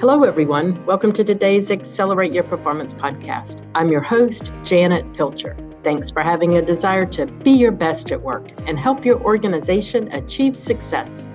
Hello, everyone. Welcome to today's Accelerate Your Performance podcast. I'm your host, Janet Pilcher. Thanks for having a desire to be your best at work and help your organization achieve success.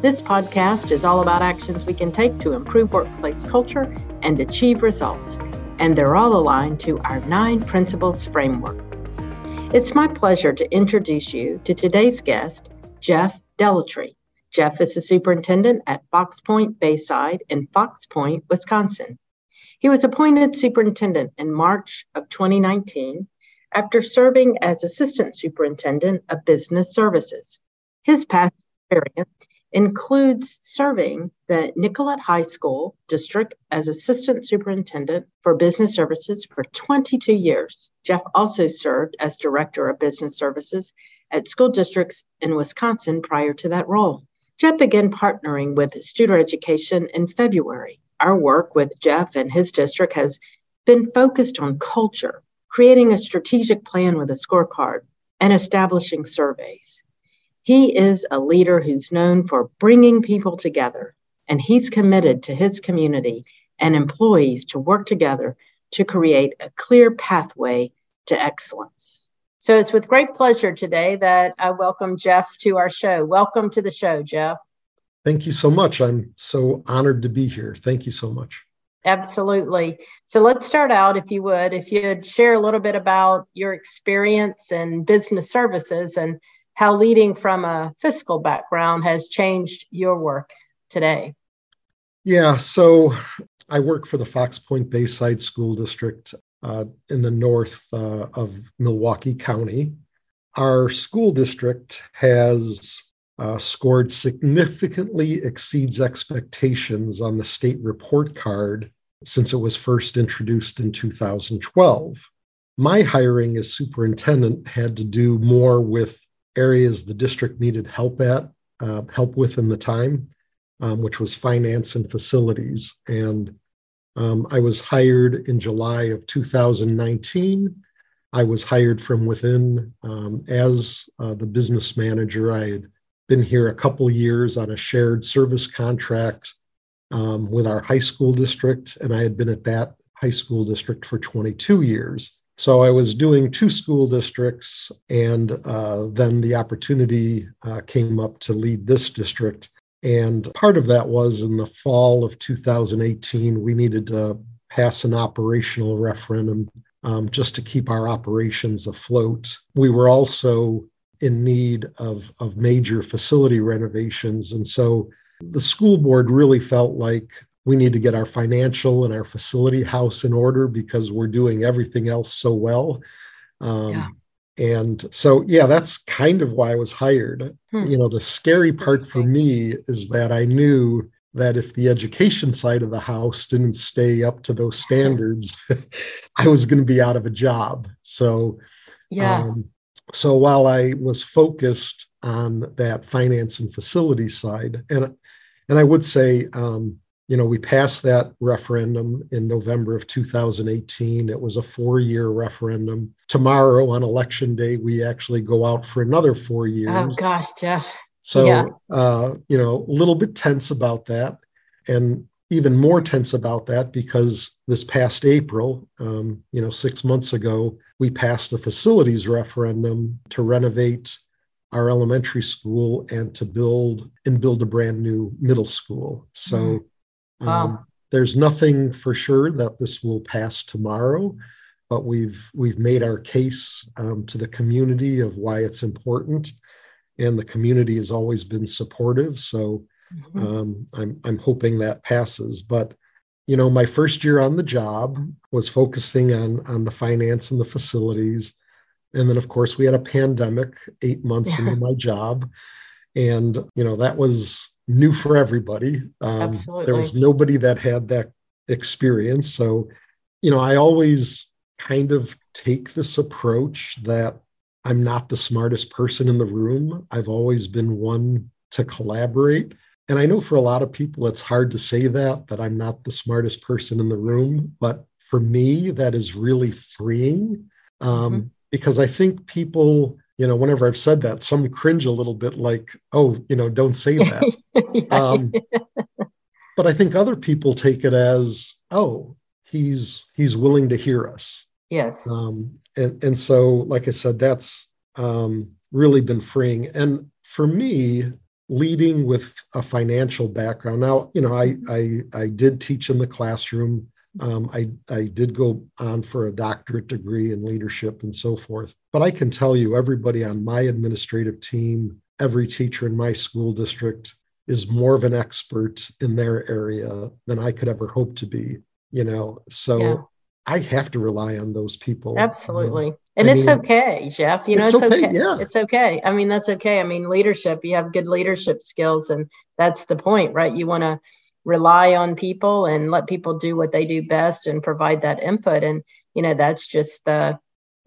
This podcast is all about actions we can take to improve workplace culture and achieve results, and they're all aligned to our nine principles framework. It's my pleasure to introduce you to today's guest, Jeff Dellutri. Jeff is the superintendent at Fox Point Bayside in Fox Point, Wisconsin. He was appointed superintendent in March of 2019 after serving as assistant superintendent of business services. His past experience includes serving the Nicolet High School district as assistant superintendent for business services for 22 years. Jeff also served as director of business services at school districts in Wisconsin prior to that role. Jeff began partnering with Studer Education in February. Our work with Jeff and his district has been focused on culture, creating a strategic plan with a scorecard, and establishing surveys. He is a leader who's known for bringing people together, and he's committed to his community and employees to work together to create a clear pathway to excellence. So it's with great pleasure today that I welcome Jeff to our show. Welcome to the show, Jeff. Thank you so much. I'm so honored to be here. Thank you so much. Absolutely. So let's start out, if you would, if you'd share a little bit about your experience in business services and how leading from a fiscal background has changed your work today. Yeah, so I work for the Fox Point Bayside School District uh, in the north uh, of Milwaukee County. Our school district has uh, scored significantly exceeds expectations on the state report card since it was first introduced in 2012. My hiring as superintendent had to do more with areas the district needed help at, uh, help with in the time, um, which was finance and facilities. And um, I was hired in July of 2019. I was hired from within um, as uh, the business manager. I had been here a couple years on a shared service contract um, with our high school district, and I had been at that high school district for 22 years. So I was doing two school districts, and uh, then the opportunity uh, came up to lead this district. And part of that was in the fall of 2018, we needed to pass an operational referendum um, just to keep our operations afloat. We were also in need of, of major facility renovations. And so the school board really felt like we need to get our financial and our facility house in order because we're doing everything else so well. Um, yeah. And so, yeah, that's kind of why I was hired. Hmm. You know, the scary part for me is that I knew that if the education side of the house didn't stay up to those standards, I was going to be out of a job. So, yeah. Um, so while I was focused on that finance and facility side, and and I would say, um, you know, we passed that referendum in November of 2018. It was a four year referendum. Tomorrow, on election day, we actually go out for another four years. Oh, gosh, Jeff. So, yeah. uh, you know, a little bit tense about that. And even more tense about that because this past April, um, you know, six months ago, we passed a facilities referendum to renovate our elementary school and to build and build a brand new middle school. So, mm Wow. Um, there's nothing for sure that this will pass tomorrow, but we've we've made our case um, to the community of why it's important, and the community has always been supportive. So mm-hmm. um, I'm I'm hoping that passes. But you know, my first year on the job was focusing on on the finance and the facilities, and then of course we had a pandemic eight months into my job, and you know that was new for everybody. Um, there was nobody that had that experience. So, you know, I always kind of take this approach that I'm not the smartest person in the room. I've always been one to collaborate. And I know for a lot of people, it's hard to say that, that I'm not the smartest person in the room. But for me, that is really freeing um, mm-hmm. because I think people you know, whenever I've said that, some cringe a little bit like, oh, you know, don't say that. um, but I think other people take it as, oh, he's he's willing to hear us. Yes. Um, and and so, like I said, that's um, really been freeing. And for me, leading with a financial background. Now, you know, I I, I did teach in the classroom. Um, I I did go on for a doctorate degree in leadership and so forth. But I can tell you, everybody on my administrative team, every teacher in my school district is more of an expert in their area than I could ever hope to be. You know, so. Yeah. I have to rely on those people. Absolutely. Um, and I it's mean, okay, Jeff. You know, it's, it's okay. okay. Yeah. It's okay. I mean, that's okay. I mean, leadership, you have good leadership skills, and that's the point, right? You want to rely on people and let people do what they do best and provide that input. And, you know, that's just the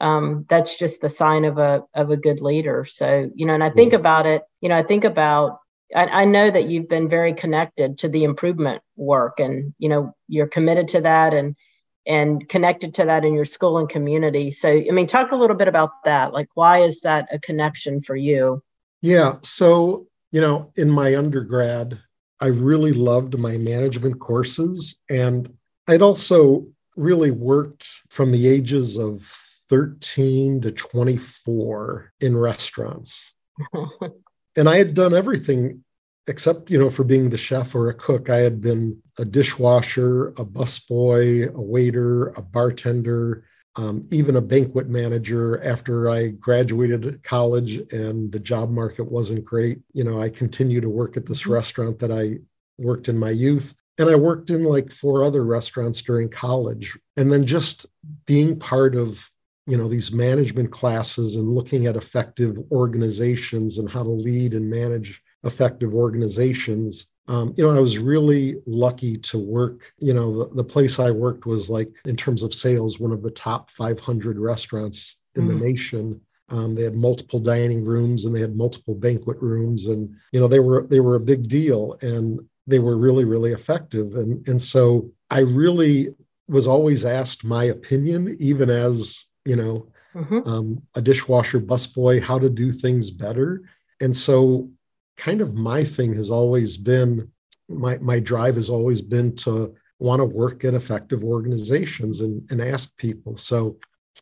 um, that's just the sign of a of a good leader. So, you know, and I think about it, you know, I think about I, I know that you've been very connected to the improvement work and you know you're committed to that and and connected to that in your school and community. So, I mean, talk a little bit about that. Like, why is that a connection for you? Yeah. So, you know, in my undergrad, I really loved my management courses. And I'd also really worked from the ages of 13 to 24 in restaurants. and I had done everything except you know for being the chef or a cook i had been a dishwasher a busboy a waiter a bartender um, even a banquet manager after i graduated college and the job market wasn't great you know i continued to work at this mm-hmm. restaurant that i worked in my youth and i worked in like four other restaurants during college and then just being part of you know these management classes and looking at effective organizations and how to lead and manage effective organizations. Um, you know, I was really lucky to work. You know, the, the, place I worked was like, in terms of sales, one of the top 500 restaurants in mm. the nation. Um, they had multiple dining rooms and they had multiple banquet rooms, and you know, they were they were a big deal, and they were really really effective. And and so I really was always asked my opinion, even as you know, mm-hmm. um, a dishwasher busboy, how to do things better. And so kind of my thing has always been my my drive has always been to want to work in effective organizations and, and ask people. So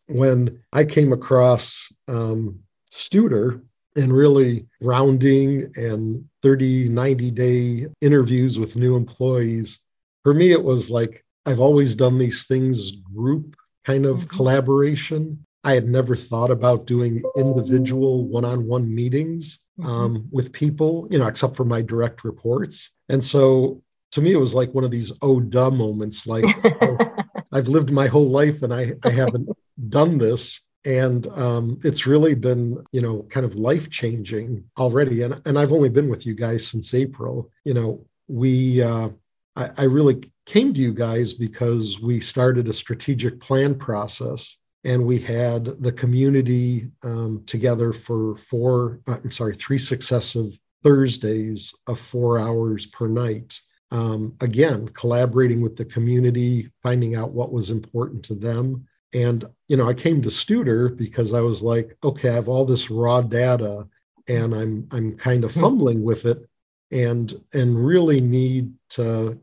when I came across um, Studer and really rounding and 30, 90 day interviews with new employees, for me, it was like I've always done these things group kind of mm-hmm. collaboration. I had never thought about doing individual one on one meetings mm-hmm. um, with people, you know, except for my direct reports. And so to me, it was like one of these oh duh moments. Like oh, I've lived my whole life and I, I haven't done this. And um, it's really been, you know, kind of life changing already. And, and I've only been with you guys since April. You know, we, uh, I, I really came to you guys because we started a strategic plan process and we had the community um, together for four uh, i'm sorry three successive thursdays of four hours per night um, again collaborating with the community finding out what was important to them and you know i came to studer because i was like okay i have all this raw data and i'm i'm kind of hmm. fumbling with it and and really need to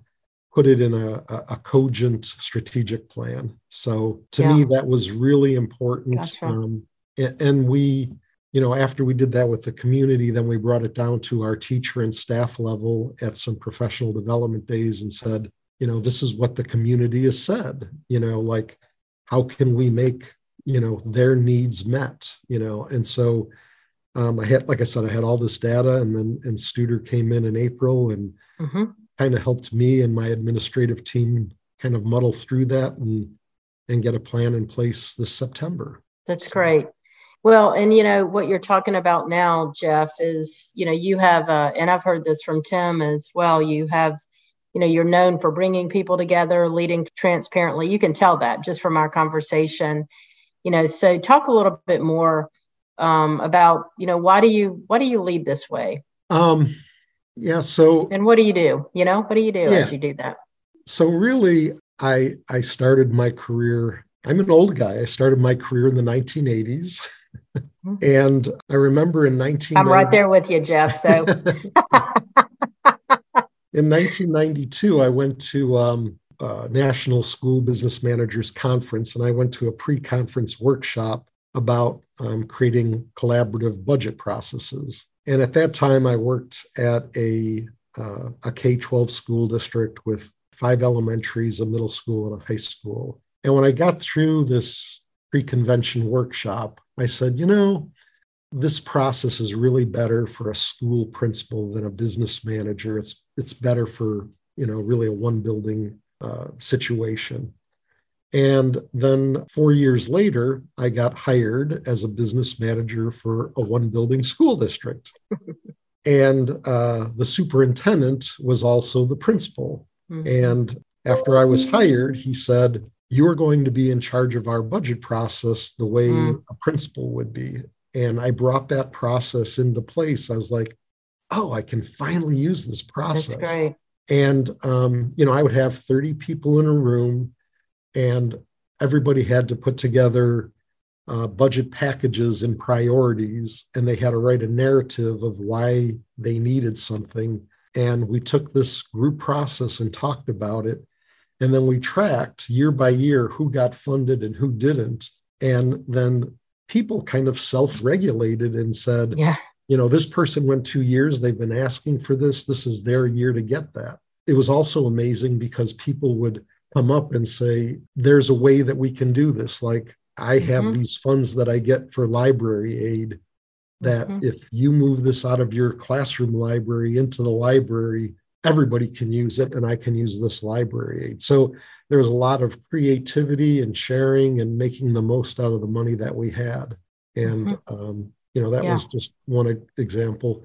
put it in a, a, cogent strategic plan. So to yeah. me, that was really important. Gotcha. Um, and, and, we, you know, after we did that with the community, then we brought it down to our teacher and staff level at some professional development days and said, you know, this is what the community has said, you know, like how can we make, you know, their needs met, you know, and so um, I had, like I said, I had all this data, and then and Studer came in in April, and mm-hmm kind of helped me and my administrative team kind of muddle through that and and get a plan in place this September. That's so. great. Well, and you know what you're talking about now, Jeff, is you know you have, uh, and I've heard this from Tim as well. You have, you know, you're known for bringing people together, leading transparently. You can tell that just from our conversation. You know, so talk a little bit more um, about, you know, why do you why do you lead this way? Um, yeah. So, and what do you do? You know, what do you do yeah. as you do that? So, really, I I started my career. I'm an old guy. I started my career in the 1980s. Mm-hmm. and I remember in 19. 19- I'm right there with you, Jeff. So. in 1992, I went to um, National School Business Managers Conference, and I went to a pre conference workshop about um, creating collaborative budget processes. And at that time, I worked at a, uh, a K 12 school district with five elementaries, a middle school, and a high school. And when I got through this pre convention workshop, I said, you know, this process is really better for a school principal than a business manager. It's it's better for you know really a one building uh, situation. And then four years later, I got hired as a business manager for a one building school district. and uh, the superintendent was also the principal. Mm-hmm. And after I was hired, he said, You are going to be in charge of our budget process the way mm. a principal would be. And I brought that process into place. I was like, Oh, I can finally use this process. And, um, you know, I would have 30 people in a room and everybody had to put together uh, budget packages and priorities, and they had to write a narrative of why they needed something. And we took this group process and talked about it. And then we tracked year by year who got funded and who didn't. And then people kind of self regulated and said, yeah. you know, this person went two years, they've been asking for this, this is their year to get that. It was also amazing because people would come up and say, there's a way that we can do this. Like, I have mm-hmm. these funds that I get for library aid that mm-hmm. if you move this out of your classroom library into the library, everybody can use it and I can use this library aid. So there was a lot of creativity and sharing and making the most out of the money that we had. And, mm-hmm. um, you know, that yeah. was just one example.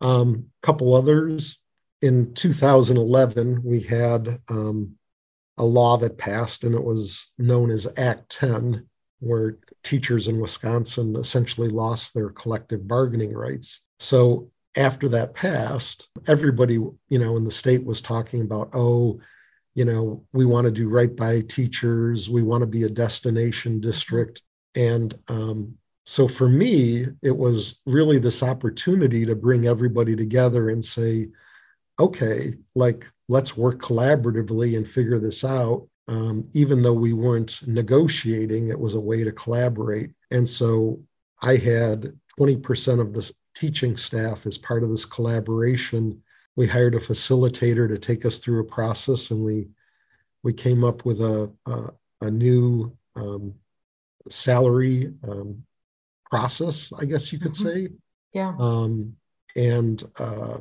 A um, couple others. In 2011, we had um, a law that passed, and it was known as Act 10, where teachers in Wisconsin essentially lost their collective bargaining rights. So after that passed, everybody, you know, in the state was talking about, oh, you know, we want to do right by teachers, we want to be a destination district. And um, so for me, it was really this opportunity to bring everybody together and say, okay, like let's work collaboratively and figure this out. Um, even though we weren't negotiating, it was a way to collaborate. And so I had 20% of the teaching staff as part of this collaboration. We hired a facilitator to take us through a process, and we we came up with a a, a new um, salary um, process, I guess you could mm-hmm. say. Yeah. Um, and uh,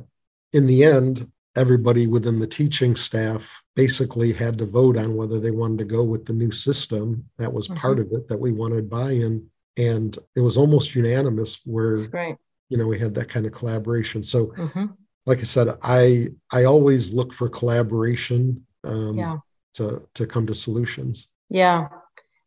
in the end, everybody within the teaching staff basically had to vote on whether they wanted to go with the new system. That was mm-hmm. part of it that we wanted buy-in, and it was almost unanimous. Where you know we had that kind of collaboration. So, mm-hmm. like I said, I I always look for collaboration um, yeah. to to come to solutions. Yeah,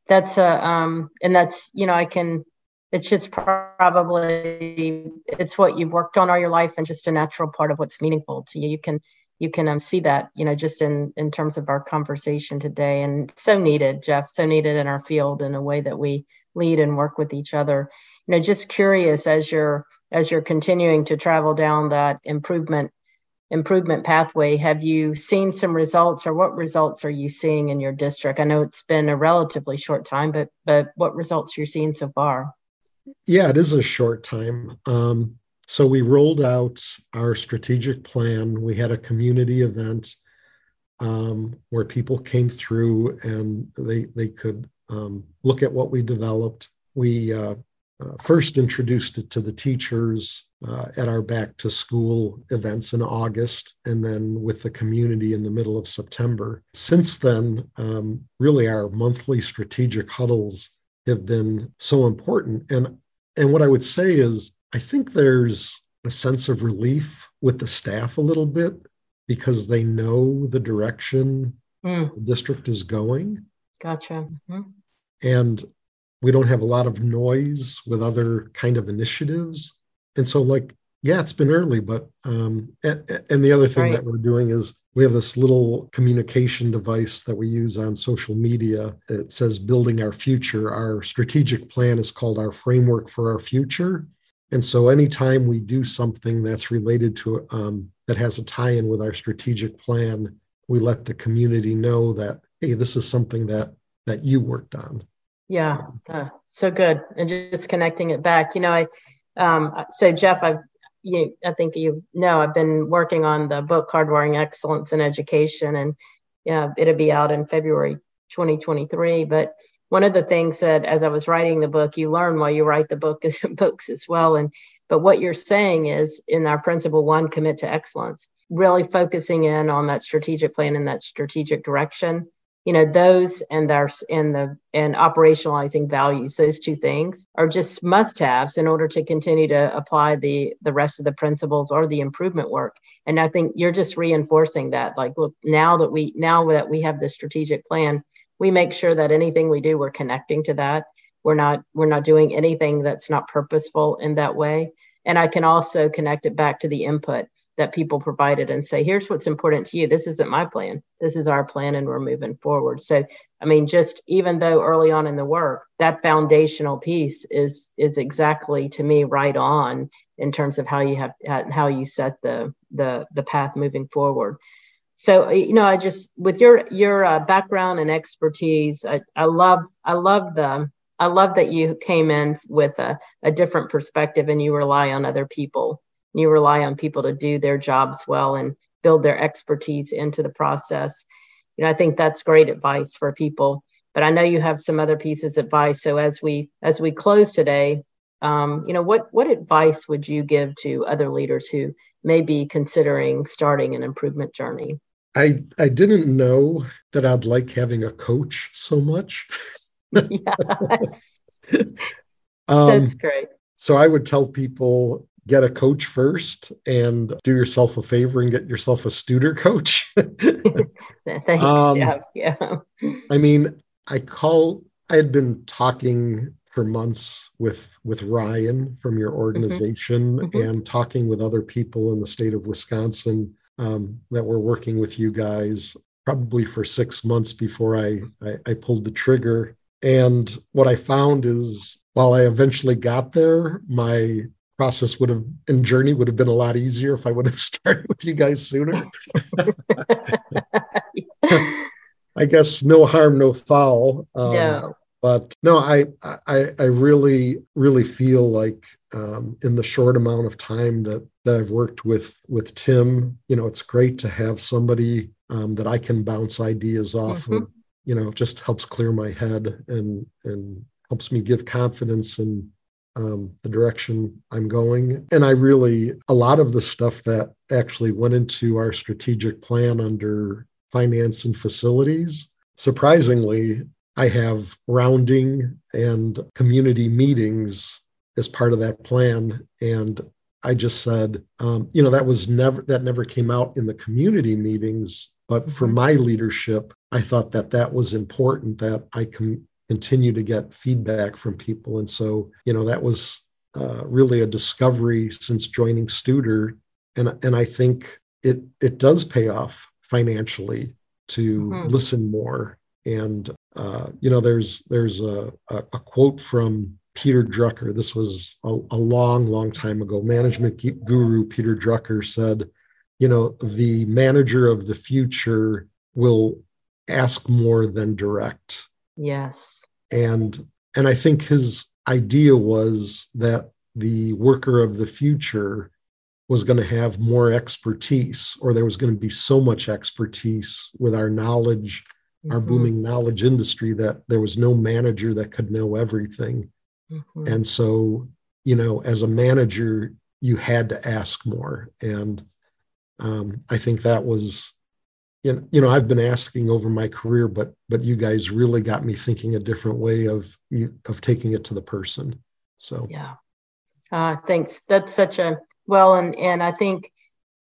that's a um, and that's you know I can it's just probably it's what you've worked on all your life and just a natural part of what's meaningful to you. You can you can um, see that you know just in in terms of our conversation today and so needed jeff so needed in our field in a way that we lead and work with each other. You know just curious as you're as you're continuing to travel down that improvement improvement pathway have you seen some results or what results are you seeing in your district? I know it's been a relatively short time but but what results you're seeing so far yeah, it is a short time. Um, so we rolled out our strategic plan. We had a community event um, where people came through and they they could um, look at what we developed. We uh, uh, first introduced it to the teachers uh, at our back to school events in August, and then with the community in the middle of September. Since then, um, really our monthly strategic huddles have been so important. And and what I would say is I think there's a sense of relief with the staff a little bit because they know the direction mm. the district is going. Gotcha. Mm-hmm. And we don't have a lot of noise with other kind of initiatives. And so like yeah, it's been early, but um, and, and the other thing right. that we're doing is we have this little communication device that we use on social media. It says building our future. Our strategic plan is called our framework for our future. And so anytime we do something that's related to um, that has a tie in with our strategic plan, we let the community know that, hey, this is something that that you worked on. Yeah, uh, so good. And just connecting it back, you know, I, um, so Jeff, I've, you, I think you know, I've been working on the book Hardwiring Excellence in Education, and yeah, it'll be out in February 2023. But one of the things that, as I was writing the book, you learn while you write the book is books as well. And but what you're saying is, in our principle one, commit to excellence, really focusing in on that strategic plan and that strategic direction you know those and their and the and operationalizing values those two things are just must haves in order to continue to apply the the rest of the principles or the improvement work. And i think you're just reinforcing that like look now that we now that we have the strategic plan we make sure that anything we do we're connecting to that. We're not we're not doing anything that's not purposeful in that way. And i can also connect it back to the input that people provided and say, here's what's important to you. This isn't my plan. This is our plan, and we're moving forward. So, I mean, just even though early on in the work, that foundational piece is is exactly to me right on in terms of how you have how you set the the the path moving forward. So, you know, I just with your your uh, background and expertise, I, I love I love the I love that you came in with a, a different perspective and you rely on other people you rely on people to do their jobs well and build their expertise into the process. You know, I think that's great advice for people. But I know you have some other pieces of advice. So as we as we close today, um, you know, what what advice would you give to other leaders who may be considering starting an improvement journey? I I didn't know that I'd like having a coach so much. yes. um, That's great. So I would tell people get a coach first and do yourself a favor and get yourself a Studer coach. Thanks, um, Jeff. Yeah. I mean, I call I had been talking for months with with Ryan from your mm-hmm. organization mm-hmm. Mm-hmm. and talking with other people in the state of Wisconsin um, that were working with you guys probably for six months before I, I, I pulled the trigger. And what I found is while I eventually got there, my process would have and journey would have been a lot easier if I would have started with you guys sooner. I guess no harm, no foul. Um, no. But no, I, I I really really feel like um, in the short amount of time that that I've worked with with Tim, you know, it's great to have somebody um, that I can bounce ideas off mm-hmm. of. You know, just helps clear my head and and helps me give confidence and um, the direction I'm going. And I really, a lot of the stuff that actually went into our strategic plan under finance and facilities, surprisingly, I have rounding and community meetings as part of that plan. And I just said, um, you know, that was never, that never came out in the community meetings. But for mm-hmm. my leadership, I thought that that was important that I can continue to get feedback from people. And so, you know, that was uh, really a discovery since joining Studer. And, and I think it, it does pay off financially to mm-hmm. listen more. And, uh, you know, there's, there's a, a, a quote from Peter Drucker. This was a, a, long, long time ago. Management guru Peter Drucker said, you know, the manager of the future will ask more than direct. Yes and and i think his idea was that the worker of the future was going to have more expertise or there was going to be so much expertise with our knowledge mm-hmm. our booming knowledge industry that there was no manager that could know everything mm-hmm. and so you know as a manager you had to ask more and um, i think that was you know, I've been asking over my career, but but you guys really got me thinking a different way of of taking it to the person. So yeah, uh, thanks. That's such a well, and and I think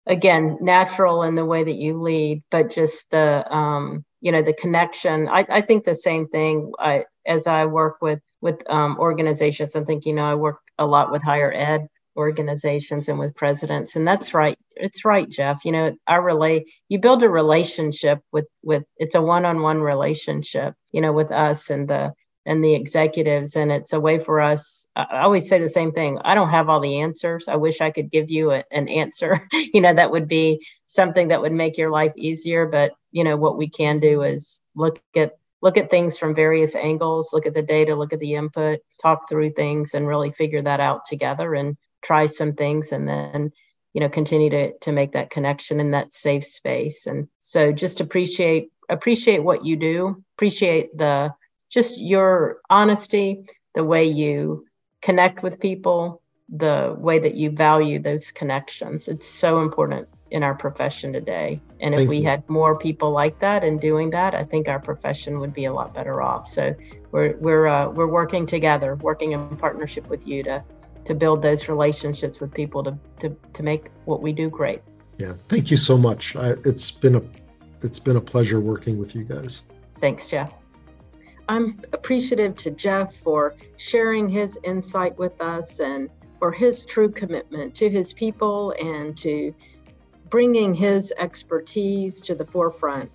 again natural in the way that you lead, but just the um, you know the connection. I, I think the same thing. I, as I work with with um, organizations, I think you know I work a lot with higher ed organizations and with presidents and that's right it's right jeff you know i relay you build a relationship with with it's a one-on-one relationship you know with us and the and the executives. And it's a way for us. I always say the same thing. I don't have all the answers. I wish I could give you a, an answer. you know, that would be something that would make your life easier. But you know, what we can do is look at look at things from various angles, look at the data, look at the input, talk through things, and really figure that out together and try some things, and then you know continue to to make that connection in that safe space. And so, just appreciate appreciate what you do, appreciate the just your honesty, the way you connect with people, the way that you value those connections. It's so important in our profession today. And if Thank we you. had more people like that and doing that, I think our profession would be a lot better off. So we're we're uh, we're working together, working in partnership with you to to build those relationships with people to to to make what we do great. Yeah, thank you so much. I, it's been a it's been a pleasure working with you guys. Thanks, Jeff. I'm appreciative to Jeff for sharing his insight with us and for his true commitment to his people and to bringing his expertise to the forefront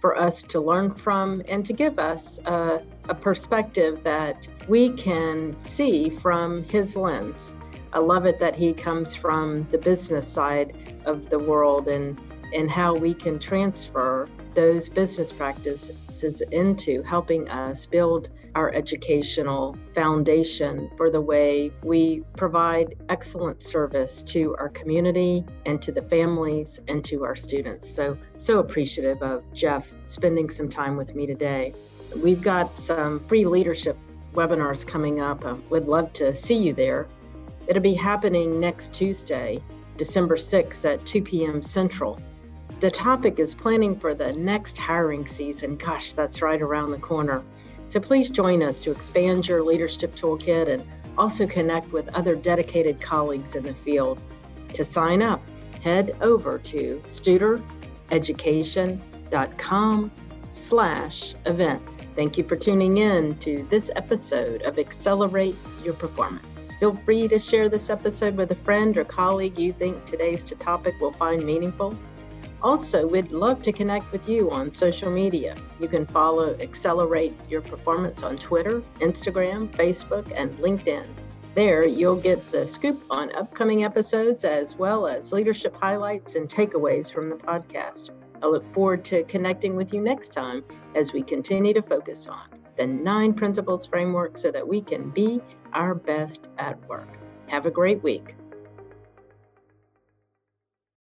for us to learn from and to give us a, a perspective that we can see from his lens. I love it that he comes from the business side of the world and and how we can transfer those business practices into helping us build our educational foundation for the way we provide excellent service to our community and to the families and to our students. So, so appreciative of Jeff spending some time with me today. We've got some free leadership webinars coming up. I would love to see you there. It'll be happening next Tuesday, December 6th at 2 p.m. Central. The topic is planning for the next hiring season. Gosh, that's right around the corner. So please join us to expand your leadership toolkit and also connect with other dedicated colleagues in the field. To sign up, head over to studereducation.com slash events. Thank you for tuning in to this episode of Accelerate Your Performance. Feel free to share this episode with a friend or colleague you think today's topic will find meaningful. Also, we'd love to connect with you on social media. You can follow Accelerate Your Performance on Twitter, Instagram, Facebook, and LinkedIn. There, you'll get the scoop on upcoming episodes as well as leadership highlights and takeaways from the podcast. I look forward to connecting with you next time as we continue to focus on the nine principles framework so that we can be our best at work. Have a great week.